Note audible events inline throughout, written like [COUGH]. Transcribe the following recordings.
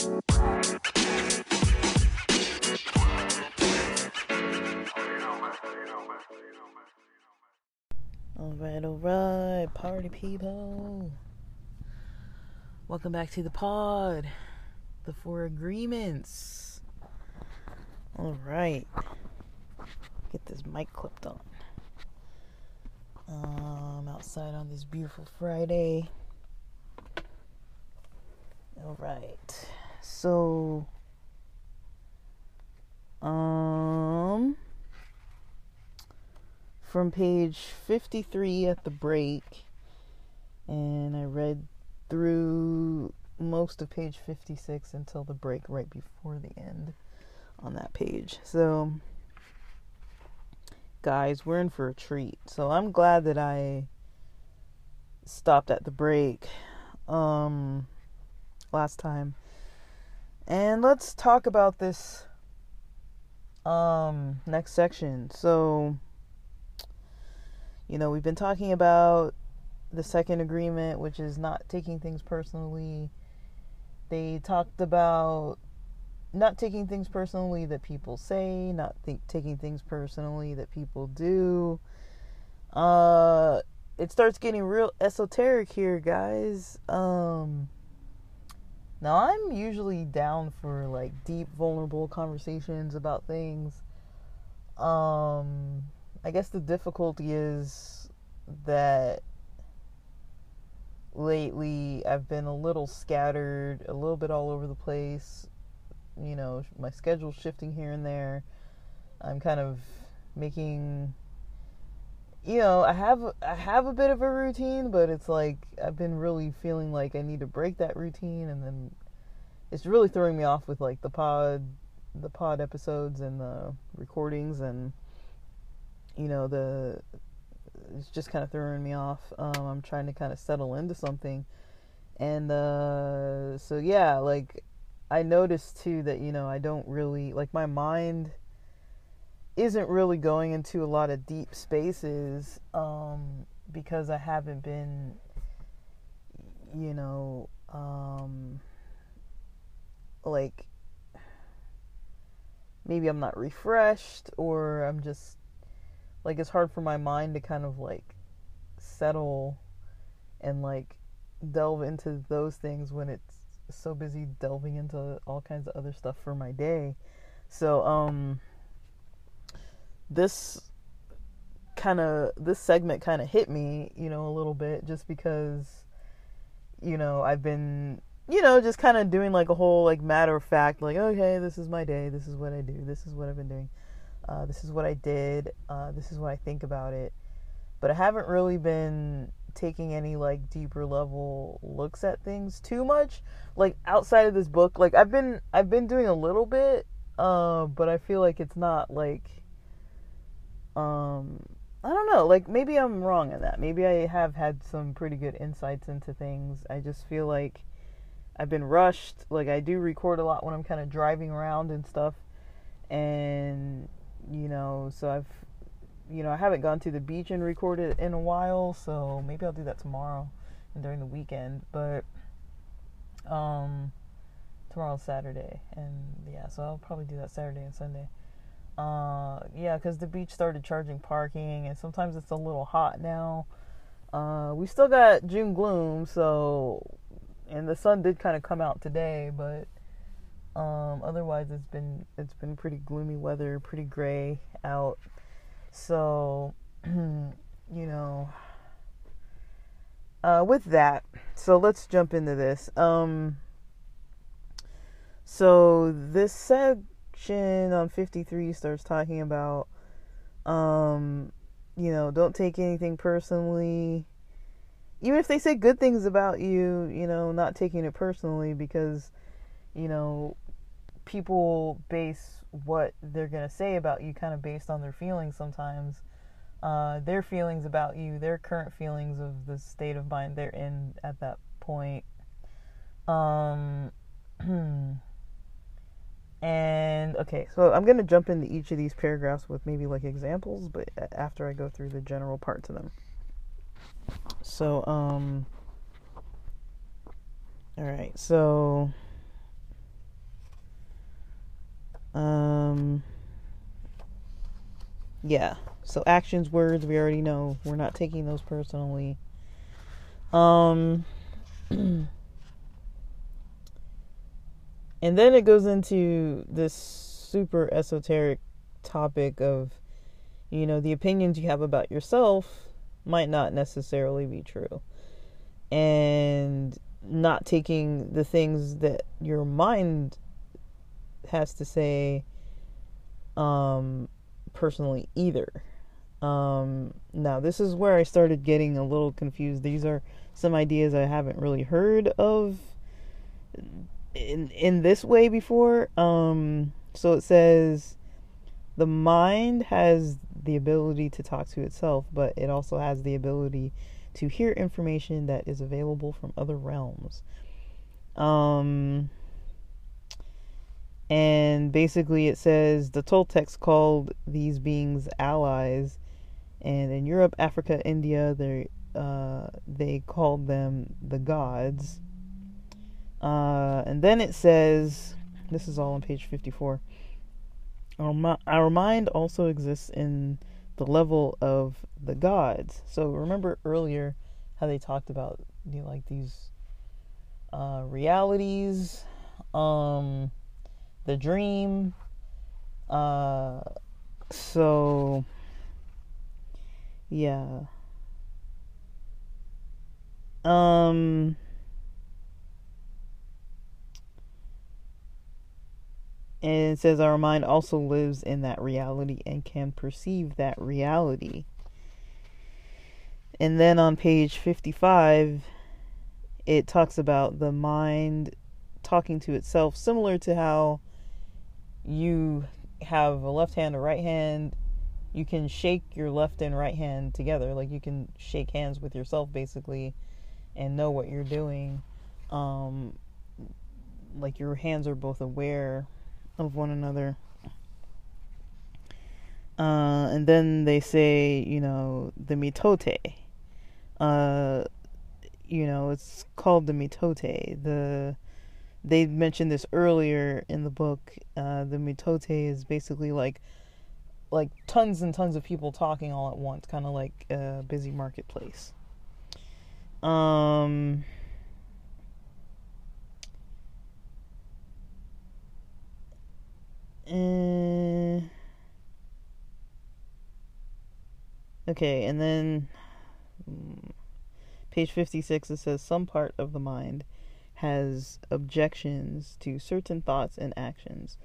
Alright, alright, party people. Welcome back to the pod. The Four Agreements. Alright. Get this mic clipped on. Um, outside on this beautiful Friday. Alright. So, um, from page 53 at the break, and I read through most of page 56 until the break right before the end on that page. So, guys, we're in for a treat. So, I'm glad that I stopped at the break um last time. And let's talk about this um next section. So, you know, we've been talking about the second agreement, which is not taking things personally. They talked about not taking things personally that people say, not taking things personally that people do. Uh, it starts getting real esoteric here, guys. Um, now I'm usually down for like deep, vulnerable conversations about things. Um, I guess the difficulty is that lately I've been a little scattered, a little bit all over the place. You know, my schedule's shifting here and there. I'm kind of making you know, I have I have a bit of a routine, but it's like I've been really feeling like I need to break that routine and then it's really throwing me off with like the pod the pod episodes and the recordings and you know the it's just kind of throwing me off. Um, I'm trying to kind of settle into something, and uh, so yeah, like I noticed too that you know I don't really like my mind isn't really going into a lot of deep spaces um, because I haven't been, you know, um, like maybe I'm not refreshed or I'm just like it's hard for my mind to kind of like settle and like delve into those things when it's so busy delving into all kinds of other stuff for my day. So um this kind of this segment kind of hit me, you know, a little bit just because you know, I've been you know, just kind of doing like a whole like matter of fact like okay, this is my day, this is what I do, this is what I've been doing. Uh, this is what I did. Uh, this is what I think about it. But I haven't really been taking any like deeper level looks at things too much. Like outside of this book, like I've been I've been doing a little bit, uh, but I feel like it's not like um I don't know, like maybe I'm wrong in that. Maybe I have had some pretty good insights into things. I just feel like I've been rushed. Like I do record a lot when I'm kind of driving around and stuff. And you know, so I've, you know, I haven't gone to the beach and recorded in a while, so maybe I'll do that tomorrow and during the weekend. But, um, tomorrow's Saturday, and yeah, so I'll probably do that Saturday and Sunday. Uh, yeah, because the beach started charging parking, and sometimes it's a little hot now. Uh, we still got June gloom, so and the sun did kind of come out today, but um, otherwise, it's been it's been pretty gloomy weather, pretty gray out. So, [CLEARS THROAT] you know, uh, with that, so let's jump into this. Um, so this section on 53 starts talking about, um, you know, don't take anything personally. Even if they say good things about you, you know, not taking it personally because you know, people base what they're going to say about you kind of based on their feelings sometimes. Uh, their feelings about you, their current feelings of the state of mind they're in at that point. Um, [CLEARS THROAT] and okay, so I'm going to jump into each of these paragraphs with maybe like examples, but after I go through the general parts of them. So, um, all right, so Um, yeah. So actions, words, we already know. We're not taking those personally. Um, [CLEARS THROAT] and then it goes into this super esoteric topic of, you know, the opinions you have about yourself might not necessarily be true. And not taking the things that your mind has to say um, personally either. Um, now, this is where I started getting a little confused. These are some ideas I haven't really heard of in in this way before. Um, so it says the mind has the ability to talk to itself, but it also has the ability to hear information that is available from other realms. Um, and basically, it says the Toltecs called these beings allies, and in Europe, Africa, India, they uh, they called them the gods. Uh, and then it says, this is all on page 54. Our, mind also exists in the level of the gods. So remember earlier how they talked about you know, like these uh, realities, um, the dream. Uh, so yeah. Um. And it says our mind also lives in that reality and can perceive that reality. And then on page 55, it talks about the mind talking to itself, similar to how you have a left hand, a right hand. You can shake your left and right hand together. Like you can shake hands with yourself, basically, and know what you're doing. Um, like your hands are both aware of one another. Uh, and then they say, you know, the mitote. Uh, you know, it's called the mitote. The they mentioned this earlier in the book. Uh, the mitote is basically like like tons and tons of people talking all at once, kind of like a busy marketplace. Um. Uh, okay, and then hmm, page 56 it says some part of the mind has objections to certain thoughts and actions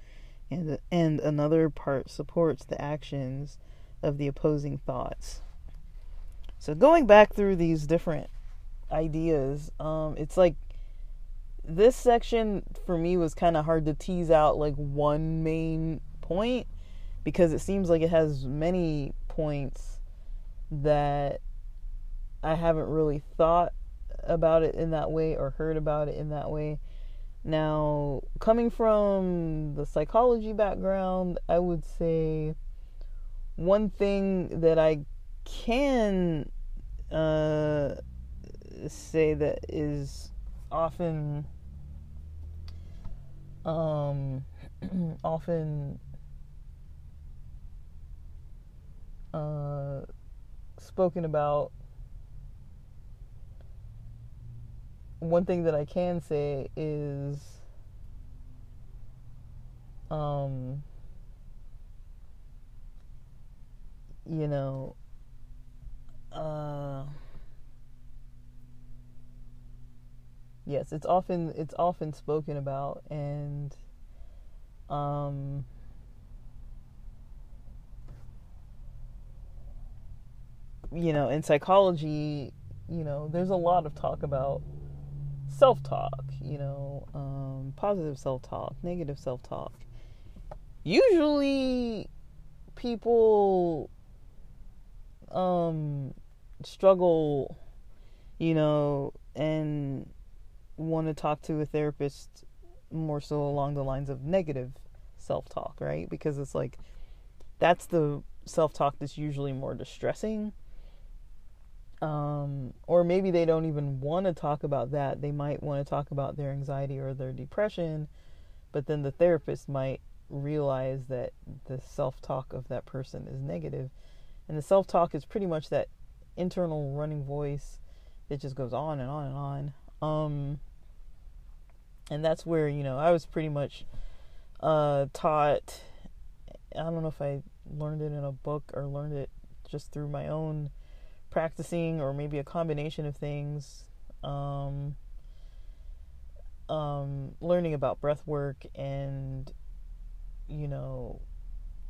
and and another part supports the actions of the opposing thoughts. So going back through these different ideas, um, it's like this section for me was kind of hard to tease out like one main point because it seems like it has many points that I haven't really thought about it in that way or heard about it in that way. Now, coming from the psychology background, I would say one thing that I can uh, say that is often um, [CLEARS THROAT] often uh, spoken about. One thing that I can say is um, you know, uh, yes, it's often it's often spoken about, and um, you know, in psychology, you know, there's a lot of talk about self-talk. You know, um, positive self-talk, negative self-talk. Usually, people um struggle you know and want to talk to a therapist more so along the lines of negative self talk, right? Because it's like that's the self talk that's usually more distressing. Um, or maybe they don't even want to talk about that. They might want to talk about their anxiety or their depression, but then the therapist might realize that the self talk of that person is negative. And the self talk is pretty much that internal running voice that just goes on and on and on. Um, and that's where, you know, I was pretty much uh, taught. I don't know if I learned it in a book or learned it just through my own practicing or maybe a combination of things. Um, um, learning about breath work and you know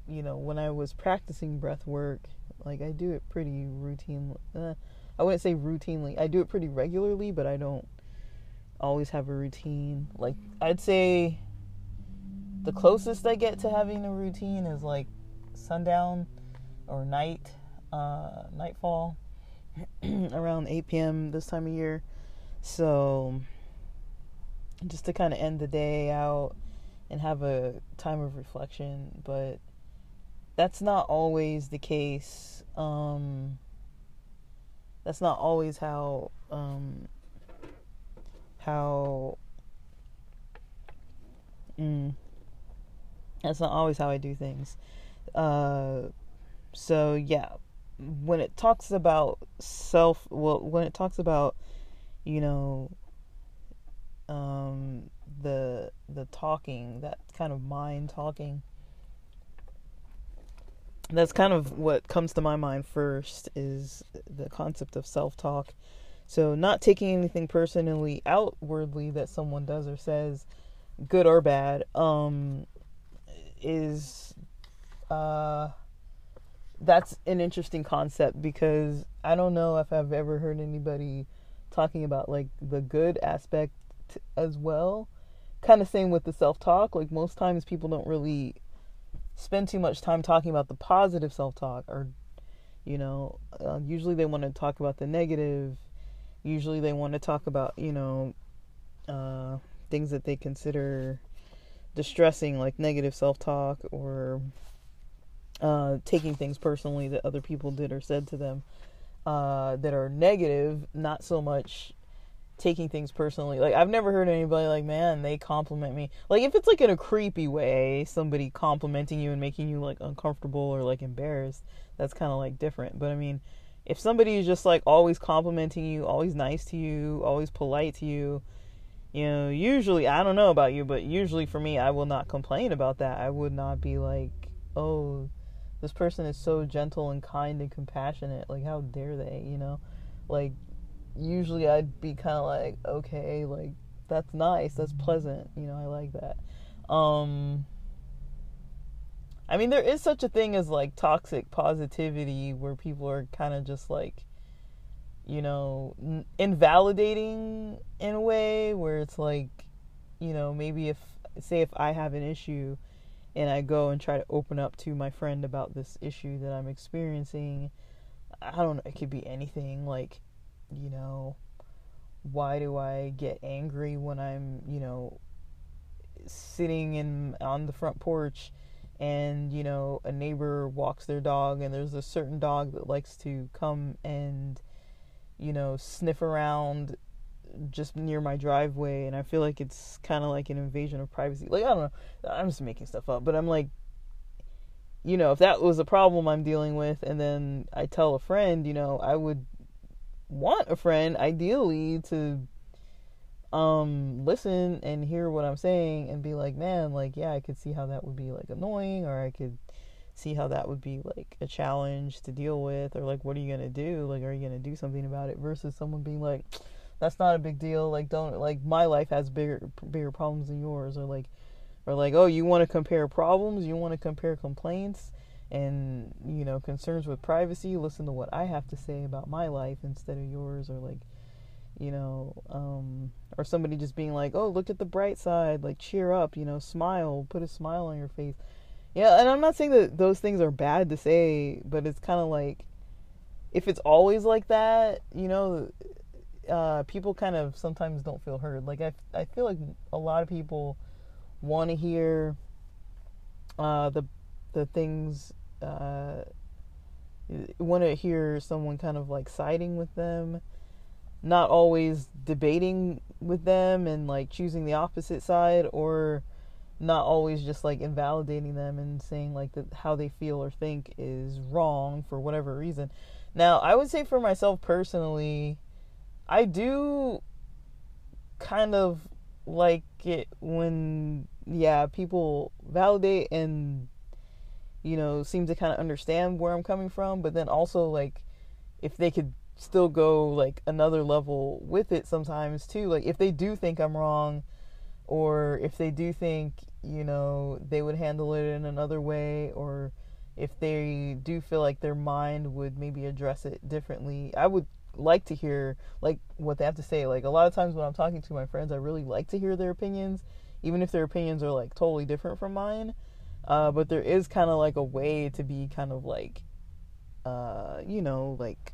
you know when i was practicing breath work like i do it pretty routine uh, i wouldn't say routinely i do it pretty regularly but i don't always have a routine like i'd say the closest i get to having a routine is like sundown or night uh, nightfall [CLEARS THROAT] around 8 p.m this time of year so just to kind of end the day out and have a time of reflection, but that's not always the case. Um, that's not always how um, how mm, that's not always how I do things. Uh, so yeah, when it talks about self, well, when it talks about you know um, the the talking, that kind of mind talking. That's kind of what comes to my mind first is the concept of self-talk. So not taking anything personally outwardly that someone does or says, good or bad, um, is uh, that's an interesting concept because I don't know if I've ever heard anybody talking about like the good aspect as well. Kind of same with the self talk. Like most times, people don't really spend too much time talking about the positive self talk, or you know, uh, usually they want to talk about the negative. Usually they want to talk about you know uh, things that they consider distressing, like negative self talk or uh, taking things personally that other people did or said to them uh, that are negative, not so much taking things personally. Like I've never heard anybody like, man, they compliment me. Like if it's like in a creepy way, somebody complimenting you and making you like uncomfortable or like embarrassed, that's kind of like different. But I mean, if somebody is just like always complimenting you, always nice to you, always polite to you, you know, usually I don't know about you, but usually for me, I will not complain about that. I would not be like, "Oh, this person is so gentle and kind and compassionate. Like how dare they?" You know? Like usually I'd be kind of like, okay, like that's nice, that's pleasant, you know, I like that. Um I mean there is such a thing as like toxic positivity where people are kind of just like you know, invalidating in a way where it's like, you know, maybe if say if I have an issue and I go and try to open up to my friend about this issue that I'm experiencing, I don't know, it could be anything like you know, why do I get angry when I'm, you know, sitting in on the front porch and, you know, a neighbor walks their dog and there's a certain dog that likes to come and, you know, sniff around just near my driveway and I feel like it's kind of like an invasion of privacy. Like I don't know, I'm just making stuff up, but I'm like you know, if that was a problem I'm dealing with and then I tell a friend, you know, I would want a friend ideally to um listen and hear what I'm saying and be like, man, like yeah, I could see how that would be like annoying or I could see how that would be like a challenge to deal with or like what are you to do? Like are you to do something about it? Versus someone being like that's not a big deal. Like don't like my life has bigger bigger problems than yours. Or like or like oh, you want to compare problems, you want to compare complaints and you know concerns with privacy? Listen to what i have to say about my life instead of yours. Or like you know um or somebody just being like oh look at the bright side like cheer up you know smile put a smile on your face. Yeah and i'm not saying that those things are bad to say but it's kind of like if it's always like that you know uh people kind of sometimes don't feel heard. Like i i feel like a lot of people want to hear uh the the things uh, want to hear someone kind of like siding with them, not always debating with them and like choosing the opposite side or not always just like invalidating them and saying like that how they feel or think is wrong for whatever reason. Now, I would say for myself personally, I do kind of like it when yeah, people validate and you know, seem to kind of understand where I'm coming from, but then also like if they could still go like another level with it sometimes too, like if they do think I'm wrong or if they do think, you know, they would handle it in another way or if they do feel like their mind would maybe address it differently. I would like to hear like what they have to say. Like a lot of times when I'm talking to my friends, I really like to hear their opinions, even if their opinions are like totally different from mine. Uh, but there is kind of like a way to be kind of like, uh, you know, like,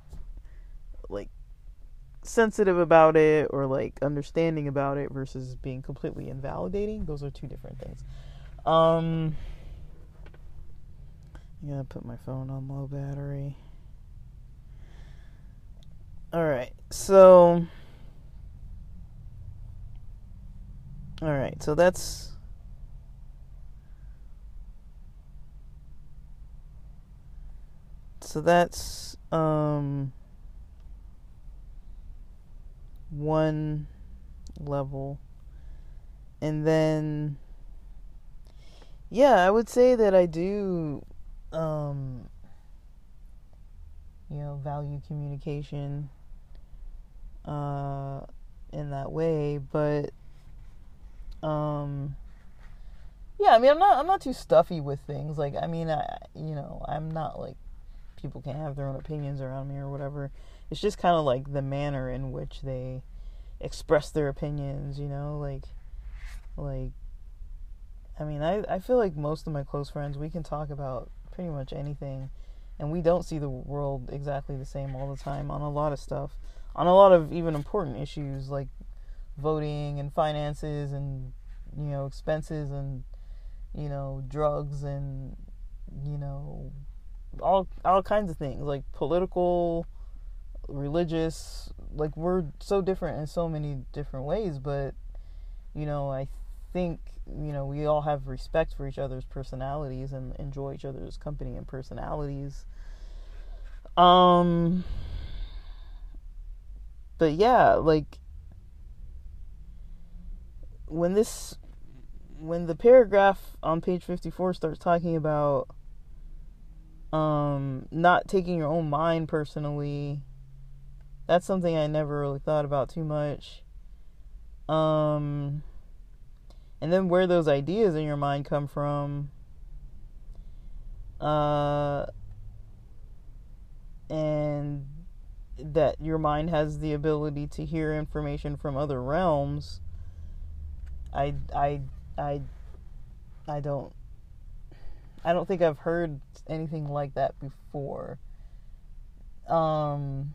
sensitive about it or like understanding about it versus being completely invalidating. Those are two different things. Um, I'm gonna put my phone on low battery. All right, so. All right, so that's. So that's um one level. And then yeah, I would say that I do um you know, value communication uh in that way, but um yeah, I mean, I'm not I'm not too stuffy with things. Like, I mean, I you know, I'm not like people can have their own opinions around me or whatever. It's just kind of like the manner in which they express their opinions, you know, like like I mean, I I feel like most of my close friends we can talk about pretty much anything and we don't see the world exactly the same all the time on a lot of stuff. On a lot of even important issues like voting and finances and you know, expenses and you know, drugs and you know, all all kinds of things like political religious like we're so different in so many different ways but you know i think you know we all have respect for each other's personalities and enjoy each other's company and personalities. Um but yeah like when this when the paragraph on page 54 starts talking about um not taking your own mind personally that's something I never really thought about too much. Um, and then where those ideas in your mind come from. Uh, and that your mind has the ability to hear information from other realms. I, I, I, I don't. I don't think I've heard anything like that before. Um,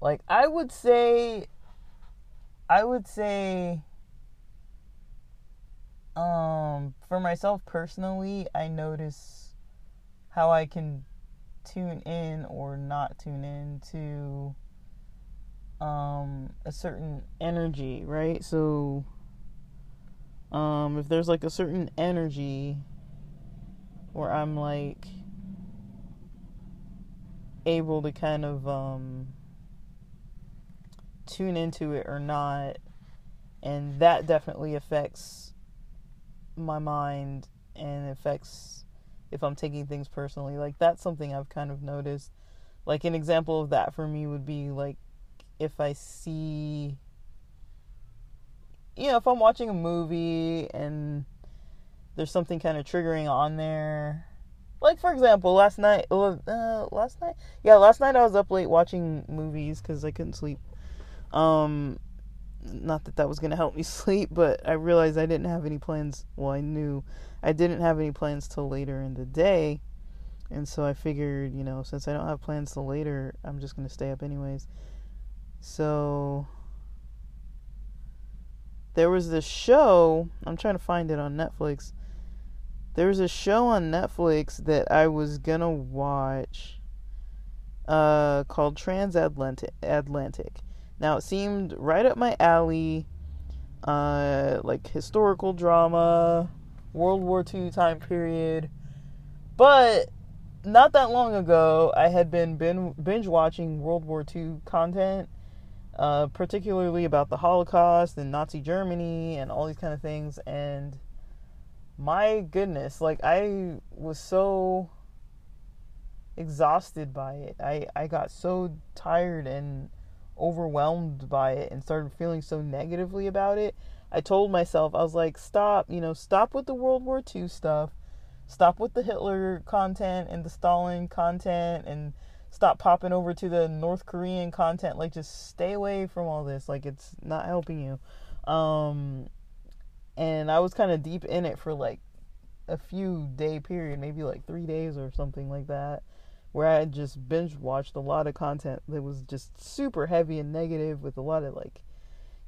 like I would say I would say um for myself personally, I notice how I can tune in or not tune in to um a certain energy, right? So um if there's like a certain energy where I'm like able to kind of um tune into it or not. And that definitely affects my mind and affects if I'm taking things personally. Like, that's something I've kind of noticed. Like, an example of that for me would be like if I see, you know, if I'm watching a movie and there's something kind of triggering on there. Like for example, last night, uh, last night, yeah, last night I was up late watching movies because I couldn't sleep. Um, not that that was going to help me [LAUGHS] sleep, but I realized I didn't have any plans. Well, I knew I didn't have any plans till later in the day. And so I figured, you know, since I don't have plans till later, I'm just going to stay up anyways. So there was this show, I'm trying to find it on Netflix. There was a show on Netflix that I was going to watch uh, called Transatlantic. Atlantic now, it seemed right up my alley. uh, like historical drama, World War II time period. But not that long ago, I had been binge watching World War II content, uh, particularly about the Holocaust and Nazi Germany and all these kind of things. And my goodness, like I was so exhausted by it. I, I got so tired and overwhelmed by it and started feeling so negatively about it. I told myself, I was like, stop, you know, stop with the World War II stuff. Stop with the Hitler content and the Stalin content and stop popping over to the North Korean content. Like, just stay away from all this. Like, it's not helping you. Um, and I was kind of deep in it for like a few day period, maybe like three days or something like that where I just binge watched a lot of content that was just super heavy and negative with a lot of like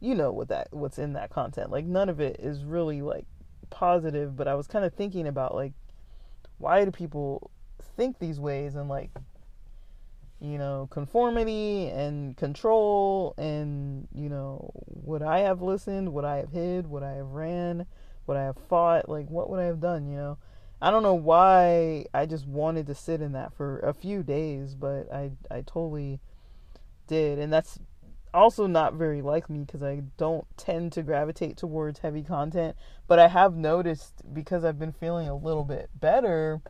you know what that what's in that content. Like none of it is really like positive, but I was kind of thinking about like why do people think these ways and like you know conformity and control and you know would I have listened, would I have hid, would I have ran, would I have fought, like what would I have done, you know? I don't know why I just wanted to sit in that for a few days, but I I totally did, and that's also not very like me because I don't tend to gravitate towards heavy content. But I have noticed because I've been feeling a little bit better,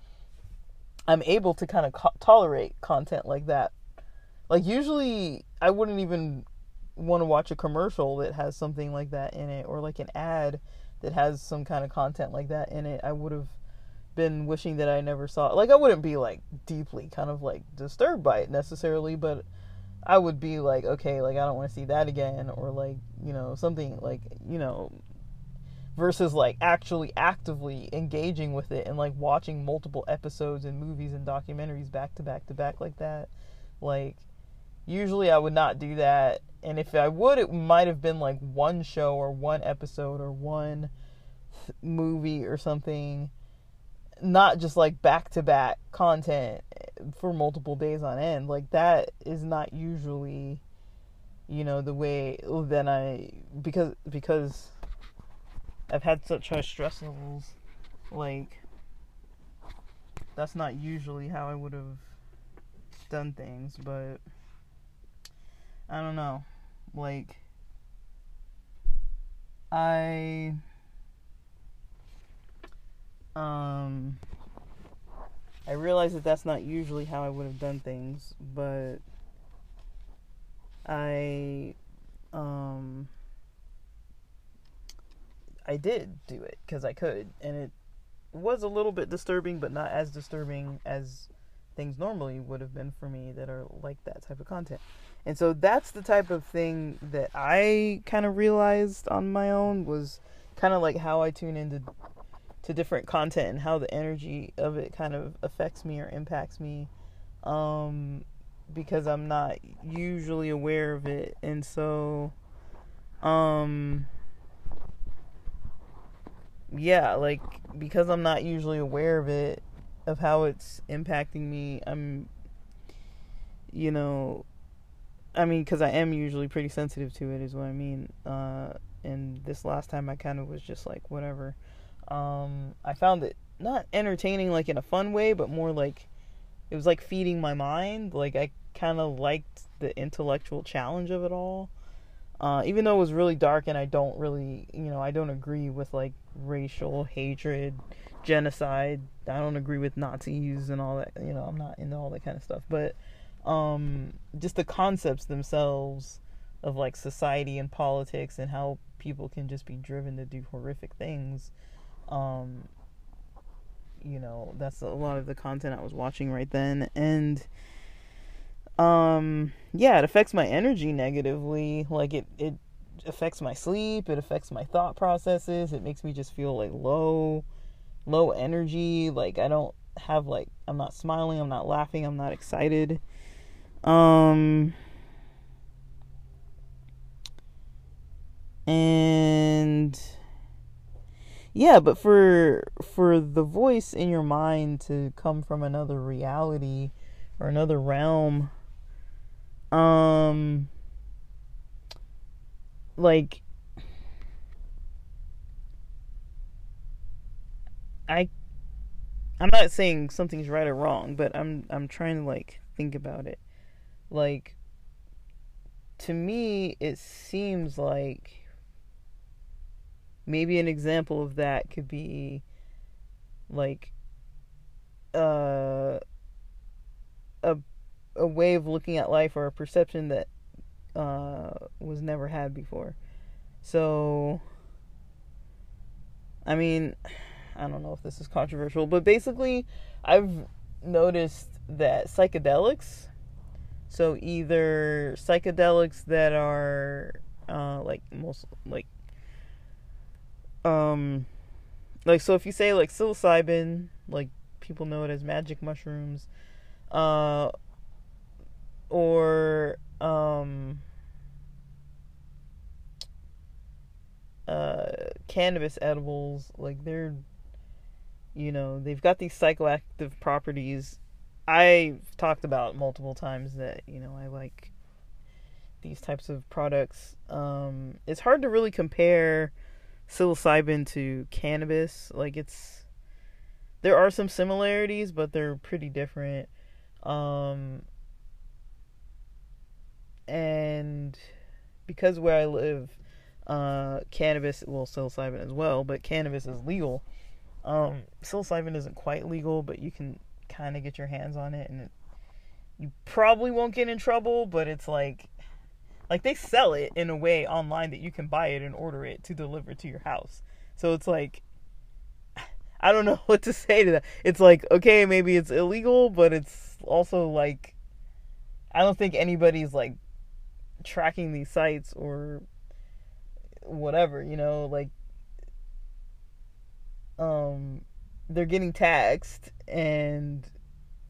I'm able to kind of co- tolerate content like that. Like usually, I wouldn't even want to watch a commercial that has something like that in it, or like an ad that has some kind of content like that in it. I would have been wishing that I never saw it. Like I wouldn't be like deeply kind of like disturbed by it necessarily, but I would be like, okay, like I don't want to see that again or like, you know, something like, you know, versus like actually actively engaging with it and like watching multiple episodes and movies and documentaries back to back to back like that. Like usually I would not do that and if I would it might have been like one show or one episode or one movie or something not just like back to back content for multiple days on end. Like that is not usually you know the way then I because because I've had such high stress levels like that's not usually how I would have done things, but I don't know. Like I um, I realize that that's not usually how I would have done things, but I, um, I did do it because I could, and it was a little bit disturbing, but not as disturbing as things normally would have been for me that are like that type of content. And so that's the type of thing that I kind of realized on my own was kind of like how I tune into to different content and how the energy of it kind of affects me or impacts me um, because I'm not usually aware of it. And so um yeah like because I'm not usually aware of it of how it's impacting me I'm you know I mean cuz I am usually pretty sensitive to it is what I mean uh and this last time I kind of was just like whatever um, I found it not entertaining like in a fun way, but more like it was like feeding my mind. Like I kind of liked the intellectual challenge of it all. Uh, even though it was really dark and I don't really, you know, I don't agree with like racial hatred, genocide. I don't agree with Nazis and all that. You know, I'm not into all that kind of stuff. But um, just the concepts themselves of like society and politics and how people can just be driven to do horrific things um, you know, that's a lot of the content I was watching right then. And um, yeah, it affects my energy negatively. Like it, it affects my sleep. It affects my thought processes. It makes me just feel like low, low energy. Like I don't have like I'm not smiling. I'm not laughing. I'm not excited. Um. And yeah but for for the voice in your mind to come from another reality or another realm um like i i'm not saying something's right or wrong but i'm i'm trying to like think about it. Like to me it seems like maybe an example of that could be like uh a a way of looking at life or a perception that uh was never had before. So I mean, I don't know if this is controversial, but basically, I've noticed that psychedelics, so either psychedelics that are uh, like most like um like so if you say like psilocybin, like people know it as magic mushrooms, uh, or um uh, cannabis edibles, like they're, you know, they've got these psychoactive properties. I've talked about multiple times that you know I like these types of products. Um, it's hard to really compare psilocybin to cannabis. Like it's there are some similarities, but they're pretty different. Um, and because where I live, uh, cannabis, well, psilocybin as well, but cannabis is legal. Um, psilocybin isn't quite legal, but you can kind of get your hands on it, and it, you probably won't get in trouble. But it's like, like they sell it in a way online that you can buy it and order it to deliver to your house. So it's like, [SIGHS] I don't know [LAUGHS] what to say to that. It's like, okay, maybe it's illegal, but it's also like, I don't think anybody's like tracking these sites or whatever, you know, like um they're getting taxed and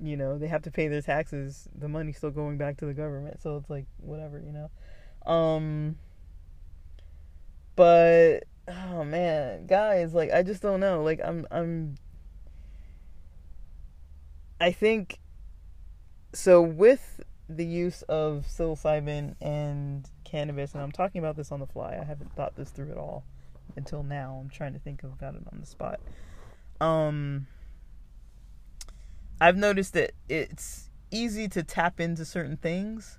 you know, they have to pay their taxes. The money's still going back to the government, so it's like whatever, you know. Um but oh man, guys, like I just don't know. Like I'm I'm I think so with the use of psilocybin and cannabis, and I'm talking about this on the fly. I haven't thought this through at all until now. I'm trying to think about it on the spot. Um, I've noticed that it's easy to tap into certain things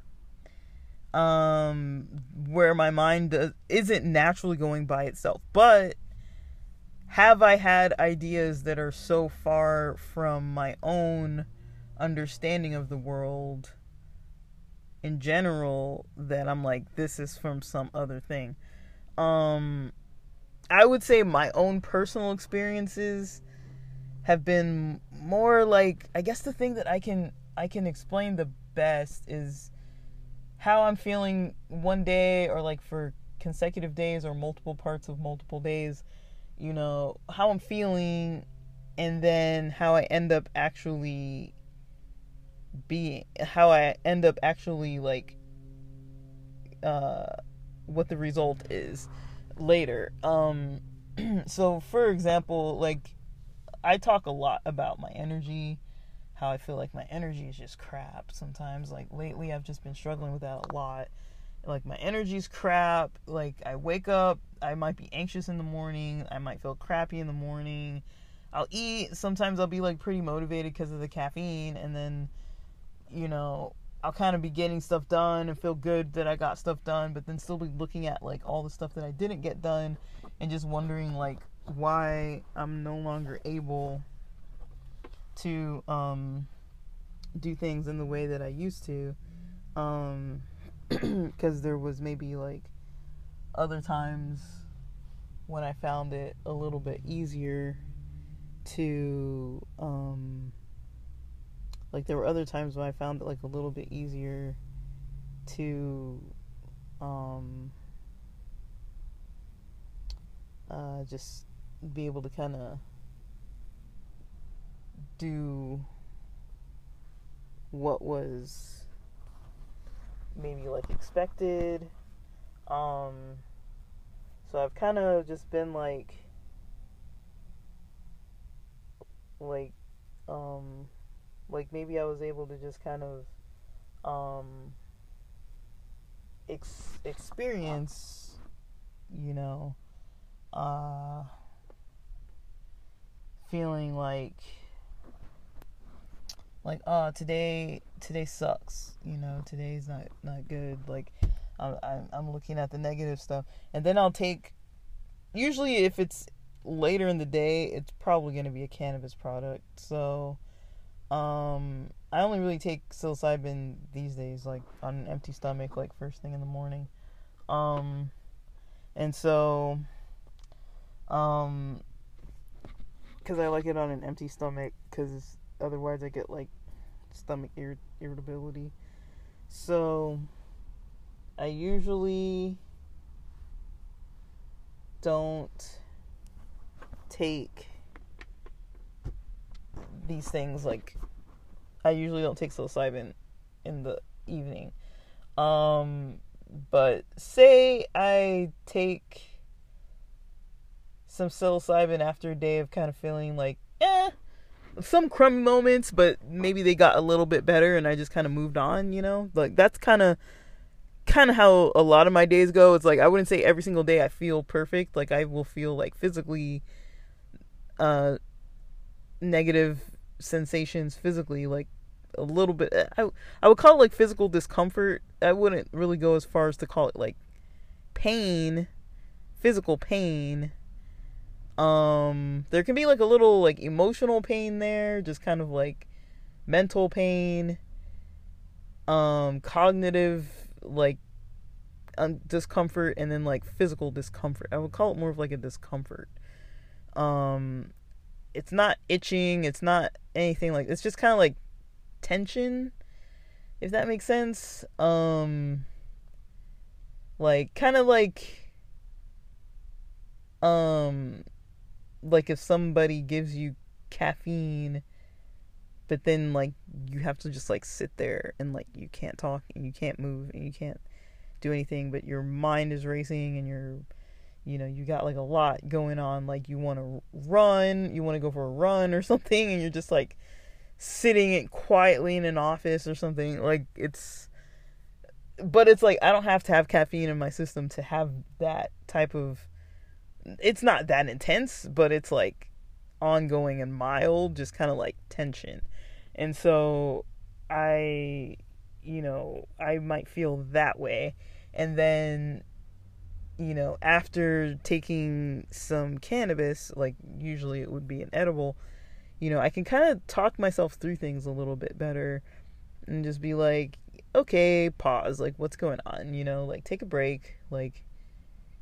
um, where my mind does, isn't naturally going by itself. But have I had ideas that are so far from my own understanding of the world in general that I'm like this is from some other thing. Um I would say my own personal experiences have been more like I guess the thing that I can I can explain the best is how I'm feeling one day or like for consecutive days or multiple parts of multiple days, you know, how I'm feeling and then how I end up actually being how I end up actually like uh what the result is later. Um [CLEARS THROAT] so for example, like I talk a lot about my energy, how I feel like my energy is just crap sometimes. Like lately I've just been struggling with that a lot. Like my energy's crap. Like I wake up, I might be anxious in the morning, I might feel crappy in the morning. I'll eat, sometimes I'll be like pretty motivated because of the caffeine and then you know, I'll kind of be getting stuff done and feel good that I got stuff done, but then still be looking at like all the stuff that I didn't get done and just wondering like why I'm no longer able to um do things in the way that I used to um [CLEARS THROAT] cuz there was maybe like other times when I found it a little bit easier to um like there were other times when I found it like a little bit easier to um uh just be able to kind of do what was maybe like expected. Um so I've kind of just been like like um like maybe I was able to just kind of um ex- experience you know uh feeling like like oh today today sucks you know today's not not good. Like I'm, I'm looking at the negative stuff. And then i'll take usually if it's later in the day it's probably going to be a cannabis product. So um i only really take psilocybin these days like on an empty stomach like first thing in the morning. Um and so um because i like it on an empty stomach because otherwise I get like stomach ir- irritability. So I usually don't take these things like I usually don't take psilocybin in the evening. Um but say I take some psilocybin after a day of kind of feeling like eh some crummy moments, but maybe they got a little bit better and I just kind of moved on, you know? Like that's kind of kind of how a lot of my days go. It's like I wouldn't say every single day I feel perfect. Like I will feel like physically uh negative sensations physically like a little bit I I would call it like physical discomfort. I wouldn't really go as far as to call it like pain, physical pain um, there can be like a little like emotional pain there, just kind of like mental pain, um, cognitive like discomfort, and then like physical discomfort. I would call it more of like a discomfort. Um, it's not itching. It's not anything like. It's just kind of like tension, if that makes sense. Um, like kind of like um like if somebody gives you caffeine but then like you have to just like sit there and like you can't talk and you can't move and you can't do anything but your mind is racing and you're you know you got like a lot going on like you want to run you want to go for a run or [LAUGHS] something and you're just like sitting it quietly in an office or something like it's but it's like I don't have to have caffeine in my system to have that type of it's not that intense, but it's like ongoing and mild, just kind of like tension. And so I, you know, I might feel that way. And then, you know, after taking some cannabis, like usually it would be an edible, you know, I can kind of talk myself through things a little bit better and just be like, okay, pause, like what's going on, you know, like take a break, like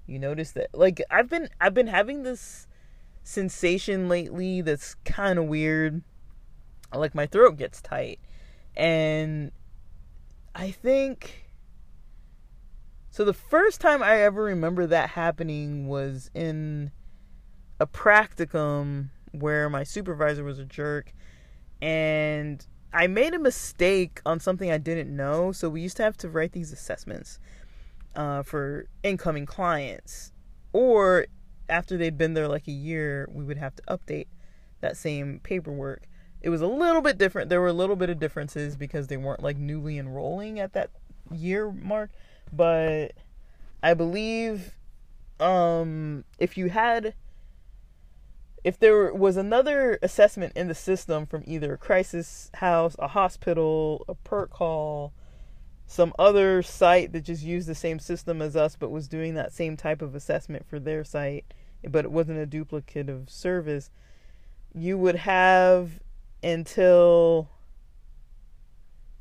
you notice that like I've been I've been having this sensation lately that's kind of weird. Like my throat gets tight. And I think so the first time I ever remember that happening was in a practicum where my supervisor was a jerk and I made a mistake on something I didn't know. So we used to have to write these assessments uh, for incoming clients, or after they'd been there like a year, we would have to update that same paperwork. It was a little bit different. There were a little bit of differences because they weren't like newly enrolling at that year mark, but I believe um, if you had if there was another assessment in the system from either a crisis house, a hospital, a perk hall, some other site that just used the same system as us but was doing that same type of assessment for their site but it wasn't a duplicate of service you would have until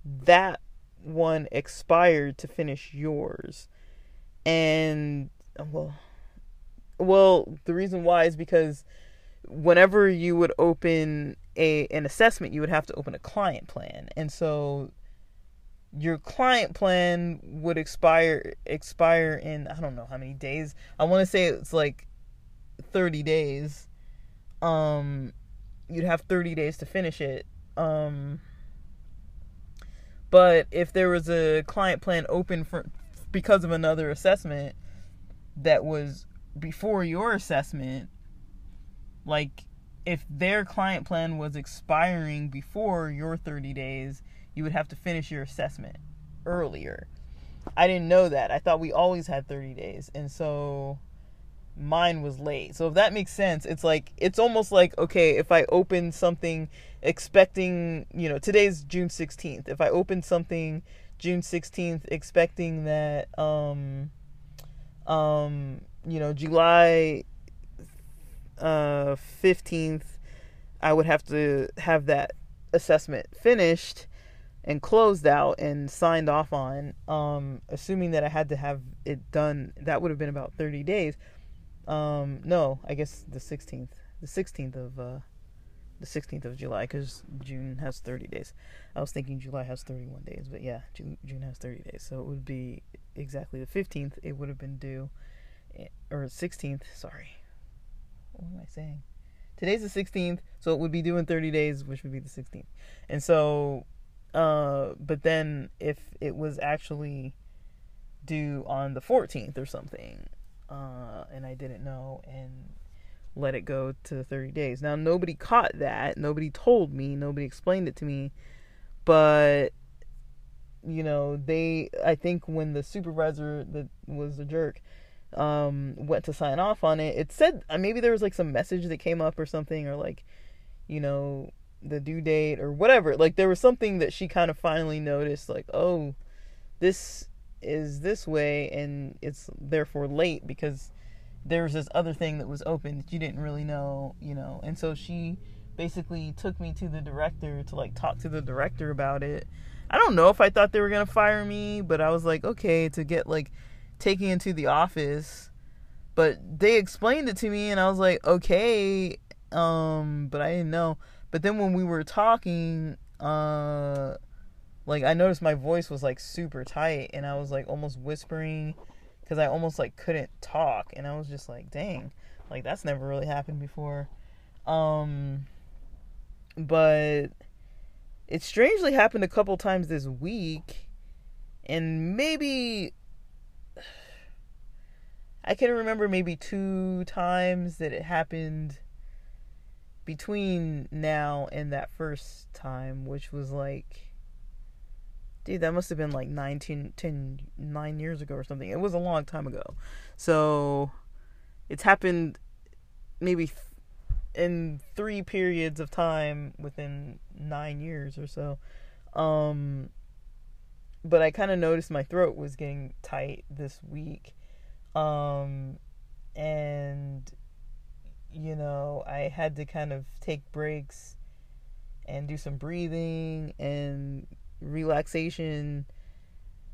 that one expired to finish yours. And well well the reason why is because whenever you would open a an assessment you would have to open a client plan. And so your client plan would expire expire in I don't know how many days. I want to say it's like 30 days. Um you'd have 30 days to finish it. Um but if there was a client plan open for because of another assessment that was before your assessment like if their client plan was expiring before your 30 days you would have to finish your assessment earlier. I didn't know that. I thought we always had 30 days. And so mine was late. So if that makes sense, it's like it's almost like okay, if I open something expecting, you know, today's June 16th. If I open something June 16th expecting that um um you know, July uh 15th I would have to have that assessment finished and closed out and signed off on um assuming that I had to have it done that would have been about 30 days um, no, I guess the 16th. The 16th of uh, the 16th of July because June has 30 days. I was thinking July has 31 days, but yeah, June, June has 30 days. So it would be exactly the 15th. It would have been due, eh, or 16th. Sorry, what am I saying? Today's the 16th, so it would be due in 30 days, which would be the 16th. And so, uh, but then if it was actually due on the 14th or something, uh, and I didn't know and let it go to 30 days. Now, nobody caught that. Nobody told me. Nobody explained it to me. But, you know, they, I think when the supervisor that was a jerk, um, went to sign off on it, it said uh, maybe there was like some message that came up or something, or like, you know, the due date or whatever. Like, there was something that she kind of finally noticed, like, oh, this is this way and it's therefore late because there's this other thing that was open that you didn't really know, you know. And so she basically took me to the director to like talk to the director about it. I don't know if I thought they were going to fire me, but I was like, okay, to get like taken into the office. But they explained it to me and I was like, okay, um, but I didn't know. But then when we were talking, uh like I noticed my voice was like super tight and I was like almost whispering because I almost like couldn't talk and I was just like dang like that's never really happened before. Um but it strangely happened a couple times this week and maybe [SIGHS] I can remember maybe two times that it happened between now and that first time which was like Dude, that must have been like 19, 10, 9 years ago or something. It was a long time ago. So, it's happened maybe th- in three periods of time within nine years or so. Um, but I kind of noticed my throat was getting tight this week. Um, and, you know, I had to kind of take breaks and do some breathing and relaxation.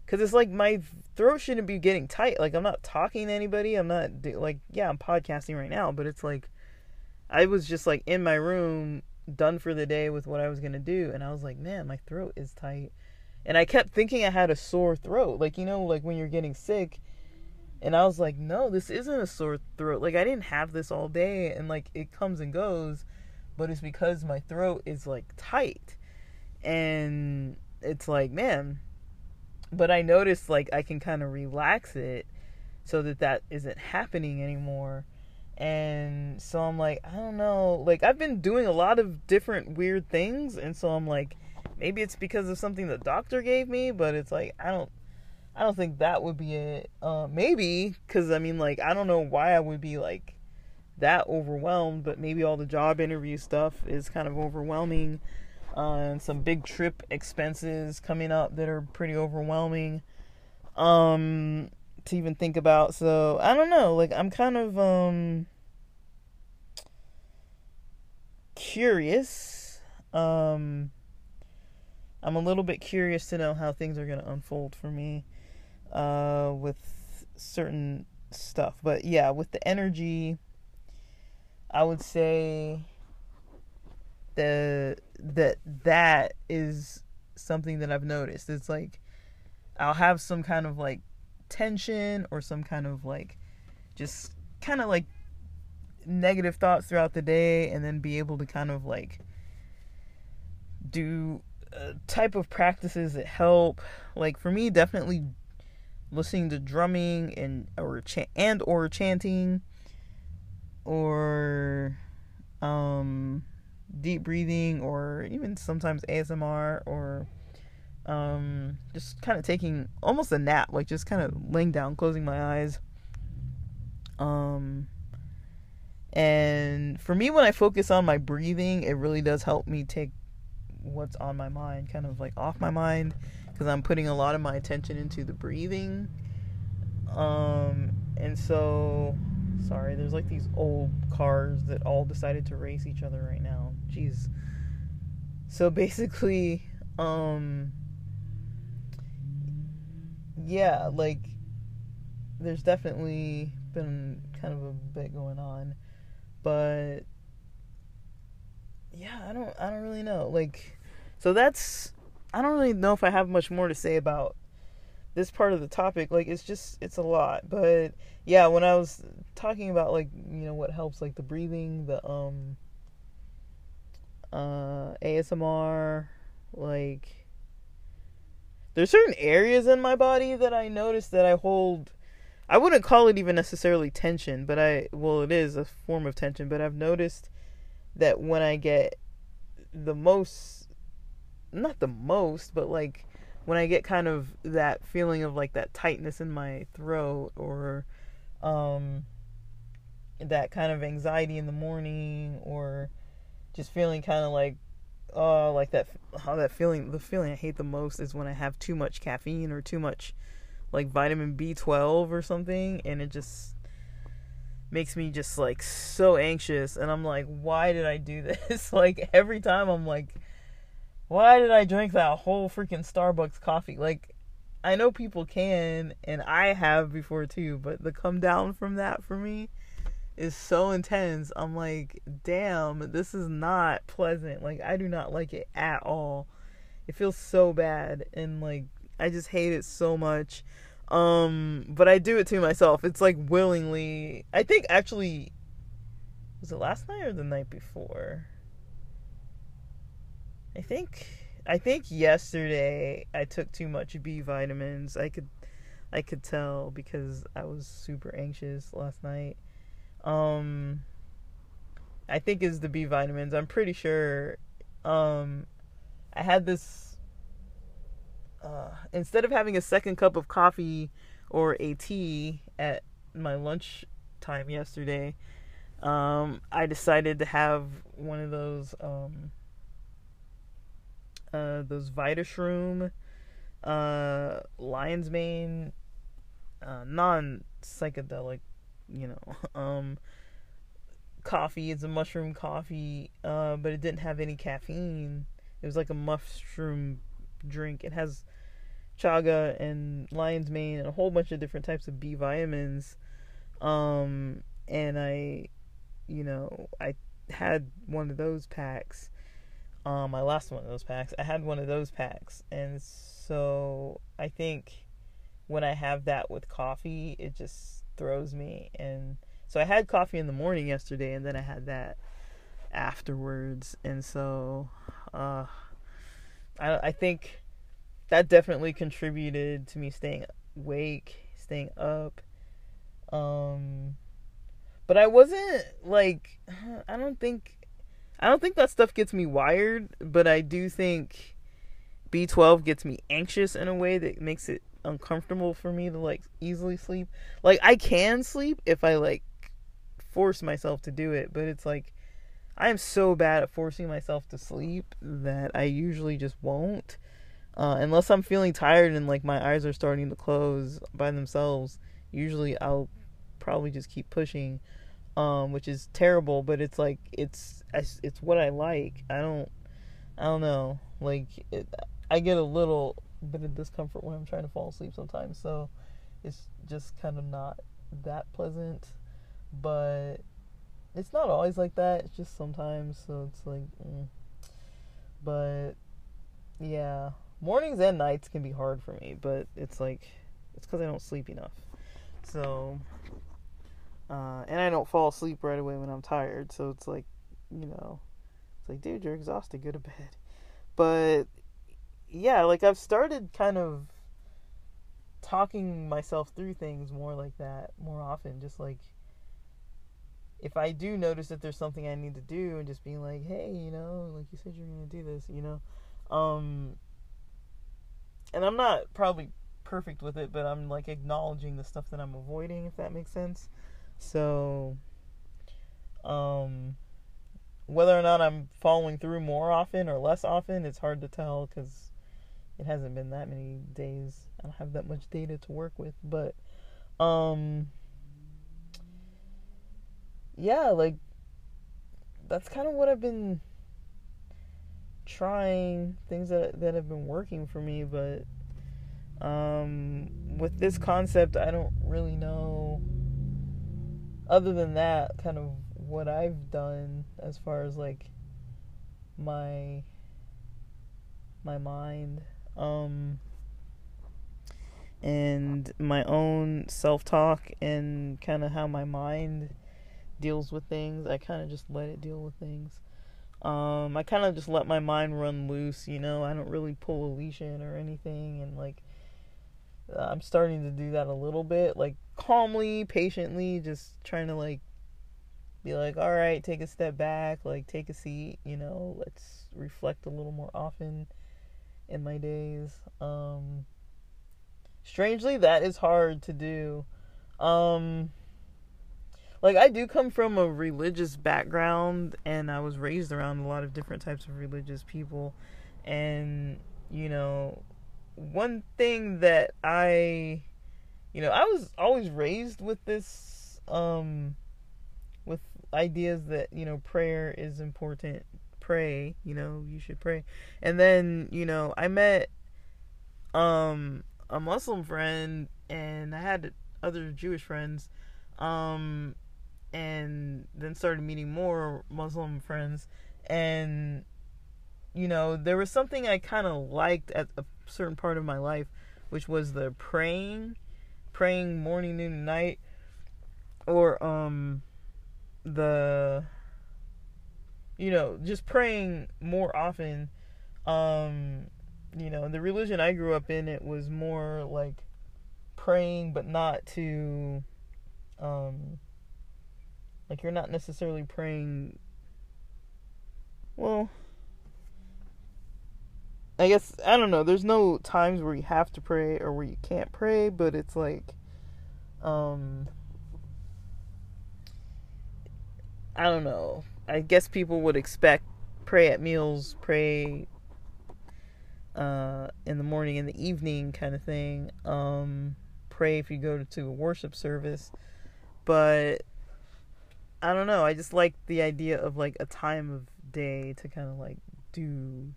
Because it's like my throat shouldn't be getting tight. Like i'm not talking to anybody. I'm not like yeah i'm podcasting right now but it's like i was just like in my room done for the day with what i was gonna do and i was like man my throat is tight. And i kept thinking i had a sore throat. Like you know like when you're getting sick and i was like no this isn't a sore throat. Like i didn't have this all day and like it comes and goes but it's because my throat is like tight. And it's like, man, but I noticed like I can kind of relax it so that that isn't happening anymore. And so I'm like, I don't know, like I've been doing a lot of different weird things and so I'm like maybe it's because of something the doctor gave me, but it's like I don't I don't think that would be it. Uh, maybe cuz I mean like I don't know why I would be like that overwhelmed, but maybe all the job interview stuff is kind of overwhelming. Uh, some big trip expenses coming up that are pretty overwhelming. Um to even think about so i don't know like i'm kind of um curious. Um i'm a little bit curious to know how things are going to unfold for me uh with certain stuff but yeah with the energy i would say the that that is something that I've noticed. It's like I'll have some kind of like tension or some kind of like just kind of like negative thoughts throughout the day and then be able to kind of like do a type of practices that help like for me definitely listening to drumming and or chant and or chanting or um deep breathing or even sometimes ASMR or um, just kind of taking almost a nap, like just kind of laying down, closing my eyes. Um, and for me, when I focus on my breathing, it really does help me take what's on my mind kind of like off my mind because I'm putting a lot of my attention into the breathing. Um, and so, sorry, there's like these old cars that all decided to race each other right now. Jeez. So basically, um, yeah, like there's definitely been kind of a bit going on, but yeah, I don't, I don't really know. Like, so that's, I don't really know if I have much more to say about this part of the topic. Like, it's just, it's a lot. But yeah, when I was talking about like, you know, what helps, like the breathing, the um, uh, ASMR, like there's certain areas in my body that I notice that I hold I wouldn't call it even necessarily tension, but I well it is a form of tension, but I've noticed that when I get the most not the most, but like when I get kind of that feeling of like that tightness in my throat or um that kind of anxiety in the morning or just feeling kind of like oh like that how that feeling the feeling I hate the most is when I have too much caffeine or too much like vitamin B12 or something and it just makes me just like so anxious and I'm like why did I do [LAUGHS] this? Like every time I'm like why did I drink that whole freaking Starbucks coffee like I know people can and I have before too but the come down from that for me is so intense. I'm like, damn, this is not pleasant. Like, I do not like it at all. It feels so bad, and like, I just hate it so much. Um, but I do it to myself. It's like willingly. I think actually, was it last night or the night before? I think I think yesterday I took too much B vitamins. I could I could tell because I was super anxious last night um I think is the B vitamins. I'm pretty sure um I had this uh instead of having a second cup of coffee or a tea at my lunch time yesterday, um I decided to have one of those um uh those VitaShroom uh lion's mane uh non psychedelic you know, [LAUGHS] um, coffee. It's a mushroom coffee, uh, but it didn't have any caffeine. It was like a mushroom drink. It has chaga and lion's mane and a whole bunch of different types of B vitamins. Um, and I, you know, I had one of those packs. Um, my last one of those packs. I had one of those packs, and so I think when I have that with coffee, it just throws me. And so I had coffee in the morning yesterday, and then I had that afterwards. And so uh, I, I think that definitely contributed to me staying awake, staying up. Um, but I wasn't like [SIGHS] I don't think I don't think that stuff gets me wired, but I do think B12 gets me anxious in a way that makes it uncomfortable for me to like easily sleep. Like I can sleep if I like force myself to do it, but it's like I am so bad at forcing myself to sleep that I usually just won't. Uh, unless I'm feeling tired and like my eyes are starting to close by themselves, usually I'll probably just keep pushing, um, which is terrible. But it's like it's it's what I like. I don't I don't know. Like it, I get a little bit of discomfort when I'm trying to fall asleep sometimes. So it's just kind of not that pleasant. But it's not always like that. It's just sometimes. So it's like, mm. but yeah, mornings and nights can be hard for me. But it's like it's because I don't sleep enough. So. Uh, and I don't fall asleep right away when I'm tired, so it's like, you know, it's like, dude, you're exhausted, go to bed. But yeah, like I've started kind of talking myself through things more like that more often. Just like if I do notice that there's something I need to do, and just being like, hey, you know, like you said you're gonna do this, you know, um, and I'm not probably perfect with it, but I'm like acknowledging the stuff that I'm avoiding, if that makes sense. So, um, whether or not I'm following through more often or less often, it's hard to tell because it hasn't been that many days. I don't have that much data to work with, but um yeah, like that's kind of what I've been trying things that that have been working for me, but um with this concept, I don't really know other than that kind of what I've done as far as like my my mind um and my own self-talk and kind of how my mind deals with things i kind of just let it deal with things. Um i kind of just let my mind run loose you know? I don't really pull a leash in or anything and like i'm starting to do that a little bit like calmly patiently just trying to like be like, all right, take a step back, like take a seat, you know, let's reflect a little more often in my days. Um, strangely, that is hard to do. Um, like I do come from a religious background and I was raised around a lot of different types of religious people and you know one thing that I you know I was always raised with this um ideas that you know prayer is important. Pray you know you should pray. And then you know i met um a muslim friend and i had other jewish friends um and then started meeting more muslim friends. And you know there was something i kind of liked at a certain part of my life which was the praying praying morning noon and night or um the you know just praying more often. Um you know the religion i grew up in it was more like praying but not to um like you're not necessarily praying well i guess i don't know. There's no times where you have to pray or where you can't pray but it's like um I don't know. I guess people would expect pray at meals, pray uh, in the morning, in the evening, kind of thing. Um, pray if you go to a worship service, but I don't know. I just like the idea of like a time of day to kind of like do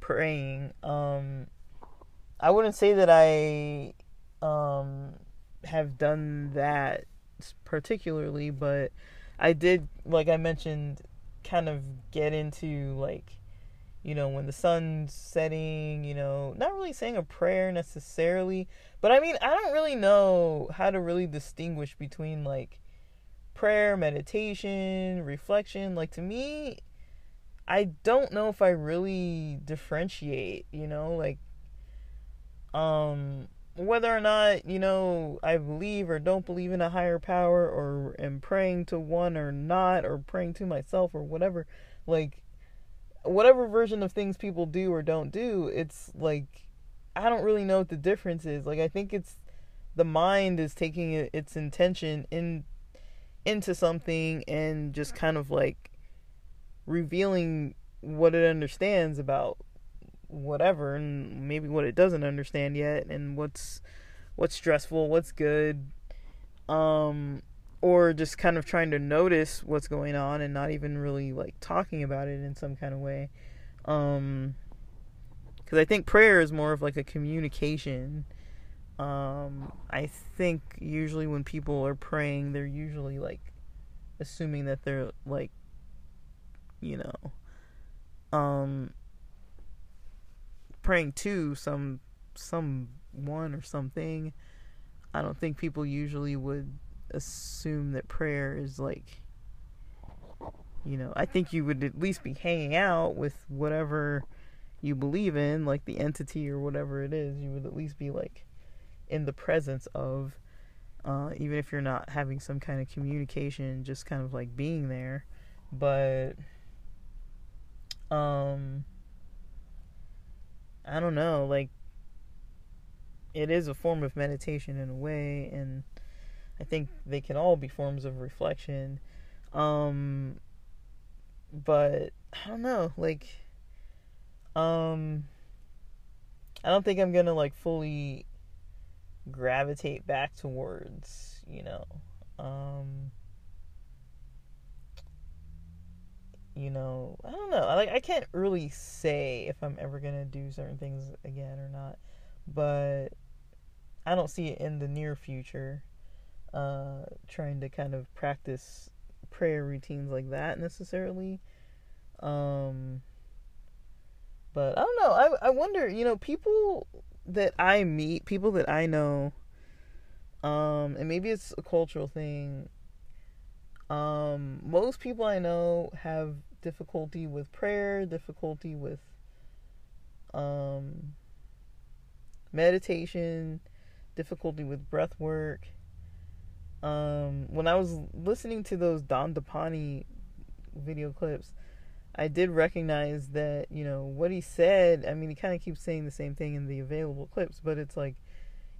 praying. Um, I wouldn't say that I um, have done that particularly, but I did, like I mentioned, kind of get into like, you know, when the sun's setting, you know, not really saying a prayer necessarily, but I mean, I don't really know how to really distinguish between like prayer, meditation, reflection. Like to me, I don't know if I really differentiate, you know, like um whether or not you know I believe or don't believe in a higher power or am praying to one or not or praying to myself or whatever like whatever version of things people do or don't do it's like I don't really know what the difference is. Like I think it's the mind is taking its intention in into something and just kind of like revealing what it understands about whatever and maybe what it doesn't understand yet and what's what's stressful, what's good. Um or just kind of trying to notice what's going on and not even really like talking about it in some kind of way. Um cuz I think prayer is more of like a communication. Um I think usually when people are praying, they're usually like assuming that they're like you know um praying to some someone or something. I don't think people usually would assume that prayer is like you know, I think you would at least be hanging out with whatever you believe in, like the entity or whatever it is. You would at least be like in the presence of, uh, even if you're not having some kind of communication, just kind of like being there. But, um, I don't know, like it is a form of meditation in a way and I think they can all be forms of reflection. Um, but I don't know, like, um, I don't think I'm gonna like fully gravitate back towards, you know, um, you know, I don't know. Like I can't really say if I'm ever gonna do certain things again or not, but I don't see it in the near future. Uh, trying to kind of practice prayer routines like that necessarily. Um, but I don't know. I I wonder. You know, people that I meet, people that I know, um, and maybe it's a cultural thing. Um, most people I know have difficulty with prayer, difficulty with um, meditation, difficulty with breath work. Um, when I was listening to those Dandapani video clips, I did recognize that, you know, what he said, I mean, he kind of keeps saying the same thing in the available clips, but it's like,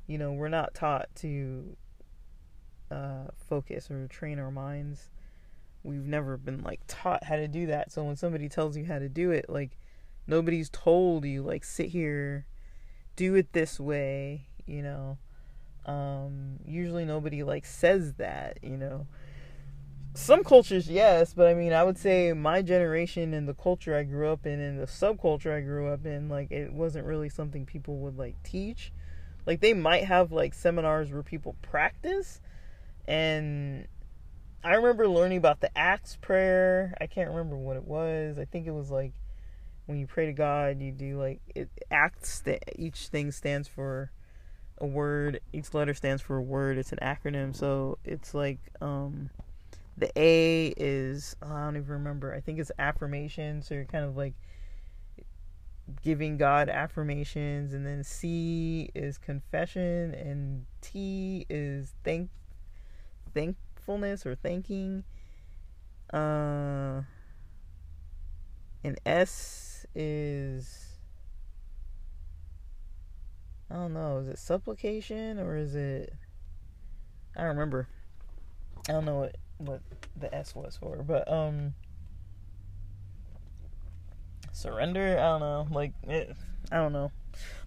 you know, we're not taught to uh, focus or train our minds. We've never been like taught how to do that. So when somebody tells you how to do it, like nobody's told you like sit here, do it this way, you know. Um, usually nobody like says that, you know some cultures yes but i mean i would say my generation and the culture i grew up in and the subculture i grew up in like it wasn't really something people would like teach like they might have like seminars where people practice and i remember learning about the acts prayer. I can't remember what it was. I think it was like when you pray to god you do like it acts that each thing stands for a word. Each letter stands for a word. It's an acronym. So it's like um the A is I don't even remember. I think it's affirmations. Or kind of like giving God affirmations, and then C is confession, and T is thank thank thankfulness or thanking. Uh, and S is I don't know. Is it supplication or is it? I don't remember. I don't know what what the S was for, but um surrender, I don't know, like it, I don't know.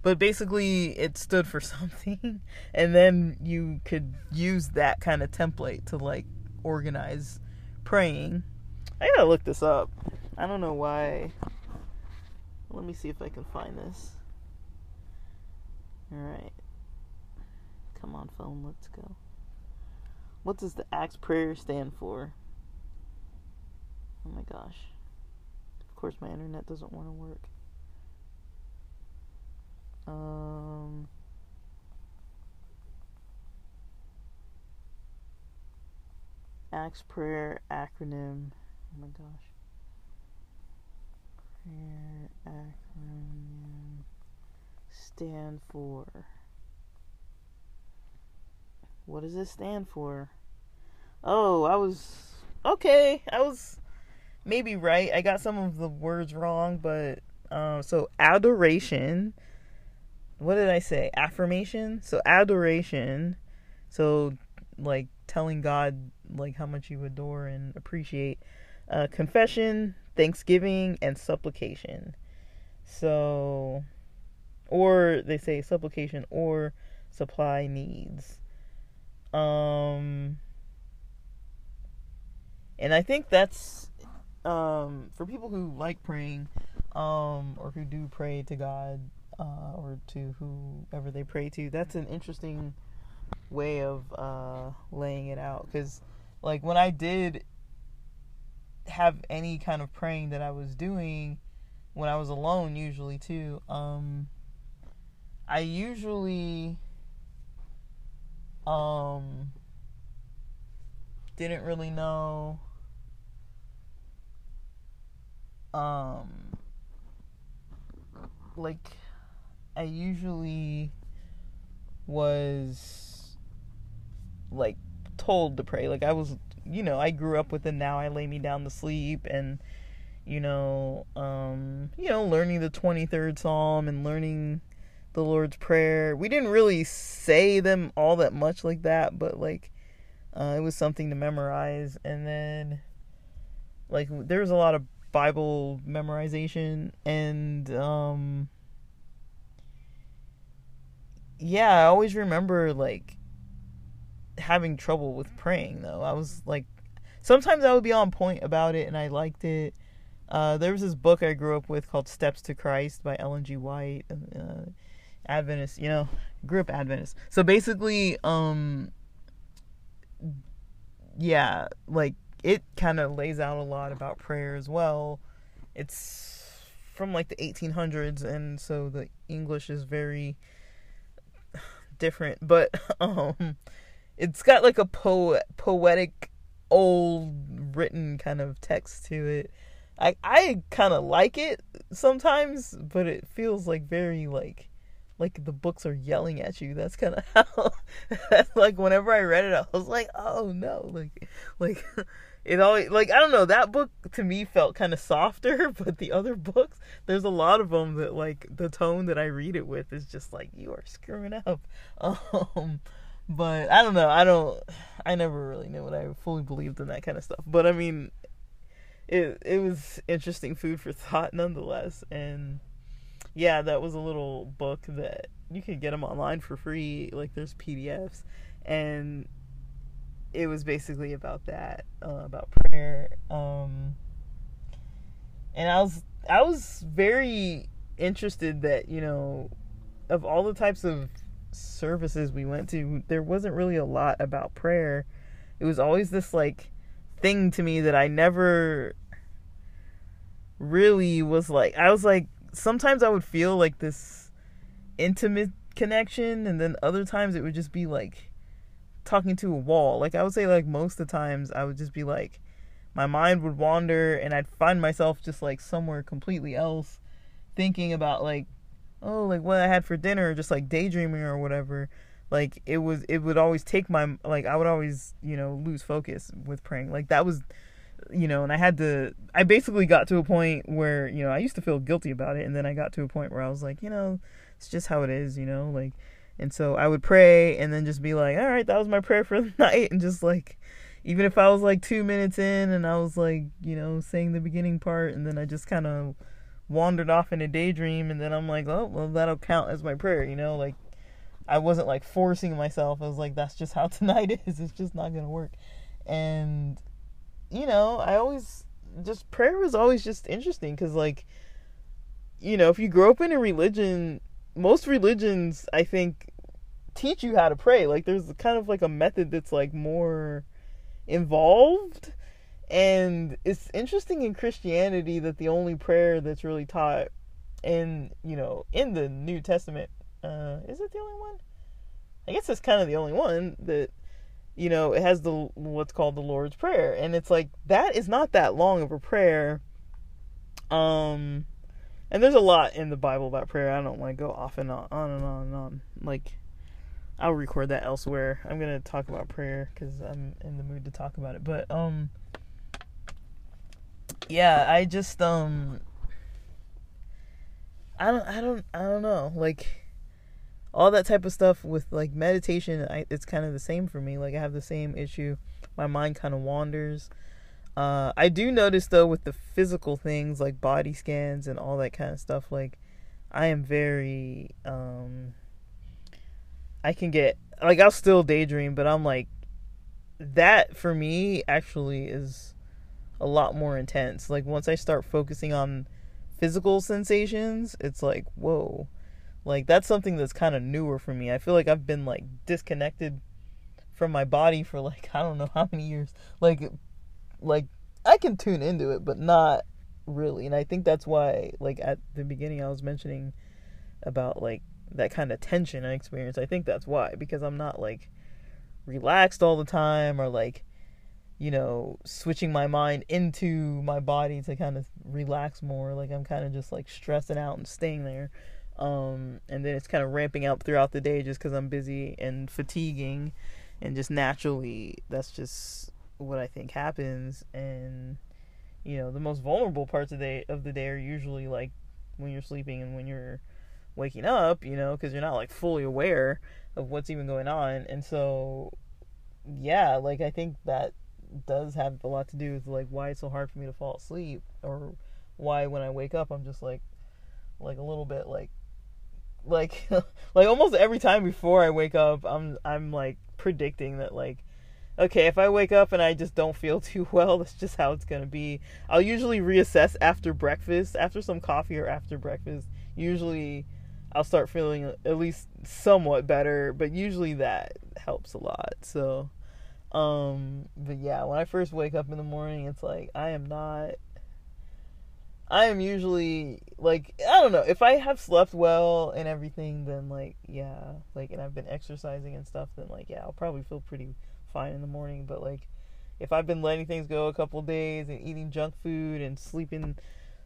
But basically it stood for [LAUGHS] something and then you could use that kind of template to like organize praying. I gotta look this up. I don't know why. Let me see if I can find this. Alright. Come on, phone, let's go. What does the Acts prayer stand for? Oh my gosh. Of course, my internet doesn't want to work. Um. Acts prayer acronym. Oh my gosh. Prayer acronym stand for. What does it stand for? Oh, I was okay. I was maybe right. I got some of the words wrong, but um so adoration. What did I say? Affirmation? So adoration. So like telling God like how much you adore and appreciate. Uh, confession, thanksgiving, and supplication. So, or they say supplication or supply needs. Um, and I think that's um, for people who like praying um, or who do pray to God uh, or to whoever they pray to. That's an interesting way of uh, laying it out because, like, when I did have any kind of praying that I was doing when I was alone, usually too, um, I usually um, didn't really know. Um, like, I usually was like told to pray. Like, I was, you know, I grew up with it. Now I lay me down to sleep and you know, um, you know, learning the 23rd Psalm and learning the Lord's Prayer. We didn't really say them all that much like that, but like Uh, it was something to memorize, and then like there was a lot of Bible memorization, and um, yeah, I always remember like having trouble with praying though. I was like, sometimes I would be on point about it, and I liked it. Uh, there was this book I grew up with called Steps to Christ by Ellen G. White, uh, Adventist. You know, grew up Adventist. So basically, um, yeah, like it kind of lays out a lot about prayer as well. It's from like the 1800s, and so the English is very different, but [LAUGHS] um, it's got like a po- poetic, old written kind of text to it. I I kind of like it sometimes, but it feels like very like like the books are yelling at you. That's kind of [LAUGHS] how [LAUGHS] like whenever I read it, I was like, oh no, like like it always like I don't know that book to me felt kind of softer, [LAUGHS] but the other books, there's a lot of them that like the tone that I read it with is just like you are screwing up. [LAUGHS] Um, but I don't know. I don't. I never really knew what I fully believed in that kind of stuff. But I mean, it it was interesting food for [LAUGHS] thought nonetheless. And yeah, that was a little book that you can get them online for free. Like there's PDFs, and it was basically about that, uh, about prayer. Um, and I was I was very interested that you know of all the types of services we went to, there wasn't really a lot about prayer. It was always this like thing to me that I never really was like I was like sometimes I would feel like this intimate connection and then other times it would just be like talking to a wall. Like I would say like most of the times I would just be like my mind would wander and I'd find myself just like somewhere completely else thinking about like oh like what I had for dinner just like daydreaming or whatever. Like it was it would always take my like I would always, you know, lose focus with praying. Like that was you know, and I had to I basically got to a point where, you know, I used to feel guilty about it and then I got to a point where I was like, you know, it's just how it is, you know, like and so I would pray and then just be like, all right, that was my prayer for the [LAUGHS] night. And just like, even if I was like two minutes in and I was like, you know, saying the beginning part and then I just kind of wandered off in a daydream and then I'm like, oh, well, that'll count as my prayer, you know? Like, I wasn't like forcing myself. I was like, that's just how [LAUGHS] tonight is. It's just not going to work. And, you know, I always just, prayer was always just interesting because, like, you know, if you grow up in a religion, most religions, I think, teach you how to pray. Like there's kind of like a method that's like more involved. And it's interesting in Christianity that the only prayer that's really taught in, you know, in the New Testament, uh, is it the only one? I guess it's kind of the only one that, you know, it has the what's called the Lord's Prayer. And it's like that is not that long of a prayer. Um and there's a lot in the Bible about prayer. I don't want to go off and on, on and on and on. Like I'll record that elsewhere. I'm gonna talk about prayer because I'm in the mood to talk about it. But um, yeah, I just um, I don't, I don't, I don't know. Like all that type of stuff with like meditation, I, it's kind of the same for me. Like I have the same issue. My mind kind of wanders. Uh, I do notice though with the physical things like body scans and all that kind of stuff. Like I am very um I can get like I'll still daydream, but I'm like that for me actually is a lot more intense. Like once I start focusing on physical sensations, it's like, whoa. Like that's something that's kind of newer for me. I feel like I've been like disconnected from my body for like [LAUGHS] I don't know how many years. Like like I can tune into it, but not really. And I think that's why like at the beginning I was mentioning about like that kind of tension I experience. I think that's why because I'm not like relaxed all the time or like you know switching my mind into my body to kind of relax more like I'm kind of just like stressing out and staying there um and then it's kind of ramping up throughout the day just cuz I'm busy and fatiguing and just naturally that's just what I think happens and you know the most vulnerable parts of the day of the day are usually like when you're sleeping and when you're waking up, you know, because you're not like fully aware of what's even going on. And so, yeah, like I think that does have a lot to do with like why it's so hard for me to fall asleep or why when I wake up I'm just like like a little bit like like [LAUGHS] like almost every time before I wake up I'm I'm like predicting that like okay, if I wake up and I just don't feel [LAUGHS] too well, that's just how it's going to be. I'll usually reassess after breakfast, after some coffee or after breakfast. Usually I'll start feeling at least somewhat better, but usually that helps a lot. So um but yeah, when I first wake up in the morning, it's like I am not I am usually like I don't know if I have slept well and everything then like yeah like and I've been exercising and stuff then like yeah I'll probably feel pretty fine in the morning but like if I've been letting things go a couple days and eating junk food and sleeping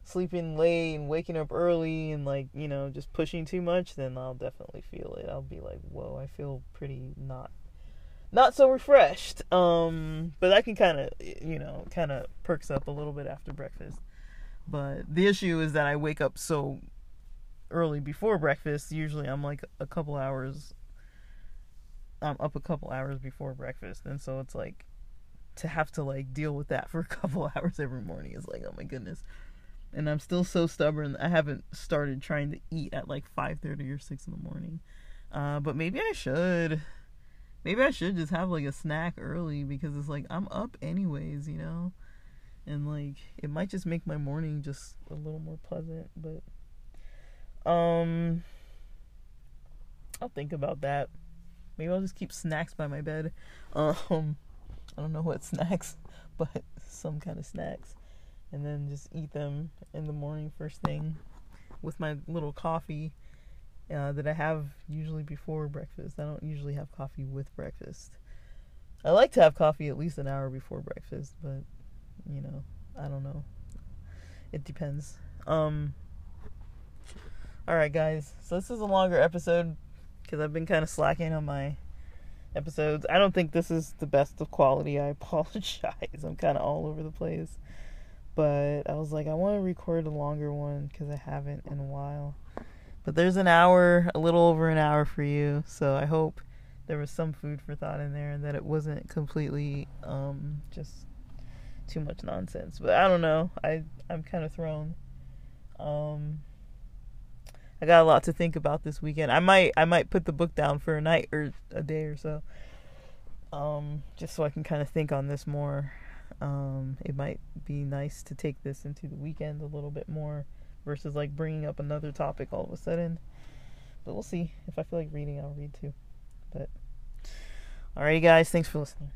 sleeping late and waking up early and like you know just pushing too much then I'll definitely feel it. I'll be like whoa I feel pretty not not so refreshed. Um but i can kind of you know kind of perks up a little bit after breakfast. But the issue is that I wake up so early before breakfast usually I'm like a couple hours I'm up a couple hours before breakfast. And so it's like to have to like deal with that [LAUGHS] for a couple hours every morning is like oh my goodness and I'm still so stubborn. I haven't started trying to eat at like 5:30 or 6 in the morning. Uh, but maybe I should. Maybe I should just have like a snack early because it's like I'm up anyways, you know. And like it might just make my morning just a little more pleasant, but um I'll think about that. Maybe I'll just keep snacks by my bed. [LAUGHS] Um I don't know what snacks, [LAUGHS] but some kind of snacks and then just eat them in the morning first thing with my little coffee uh, that I have usually before breakfast. I don't usually have coffee with breakfast. I like to have coffee at least an hour before breakfast, but you know, I don't know. It depends. Um All right, guys. So this is a longer episode cuz I've been kind of slacking on my episodes. I don't think this is the best of quality. I [LAUGHS] apologize. I'm kind of all over the place. But I was like, I want to record a longer one because I haven't in a while. But there's an hour, a little over an hour for you. So I hope there was some food for thought in there and that it wasn't completely um, just too much nonsense. But I don't know. I I'm kind of thrown. Um, I got a lot to think about this weekend. I might I might put the book down for a night or a day or so. Um, just so I can kind of think on this more. Um, it might be nice to take this into the weekend a little bit more versus like bringing up another topic all of a sudden. But we'll see. If I feel like reading, I'll read too. But all right, guys, thanks for listening.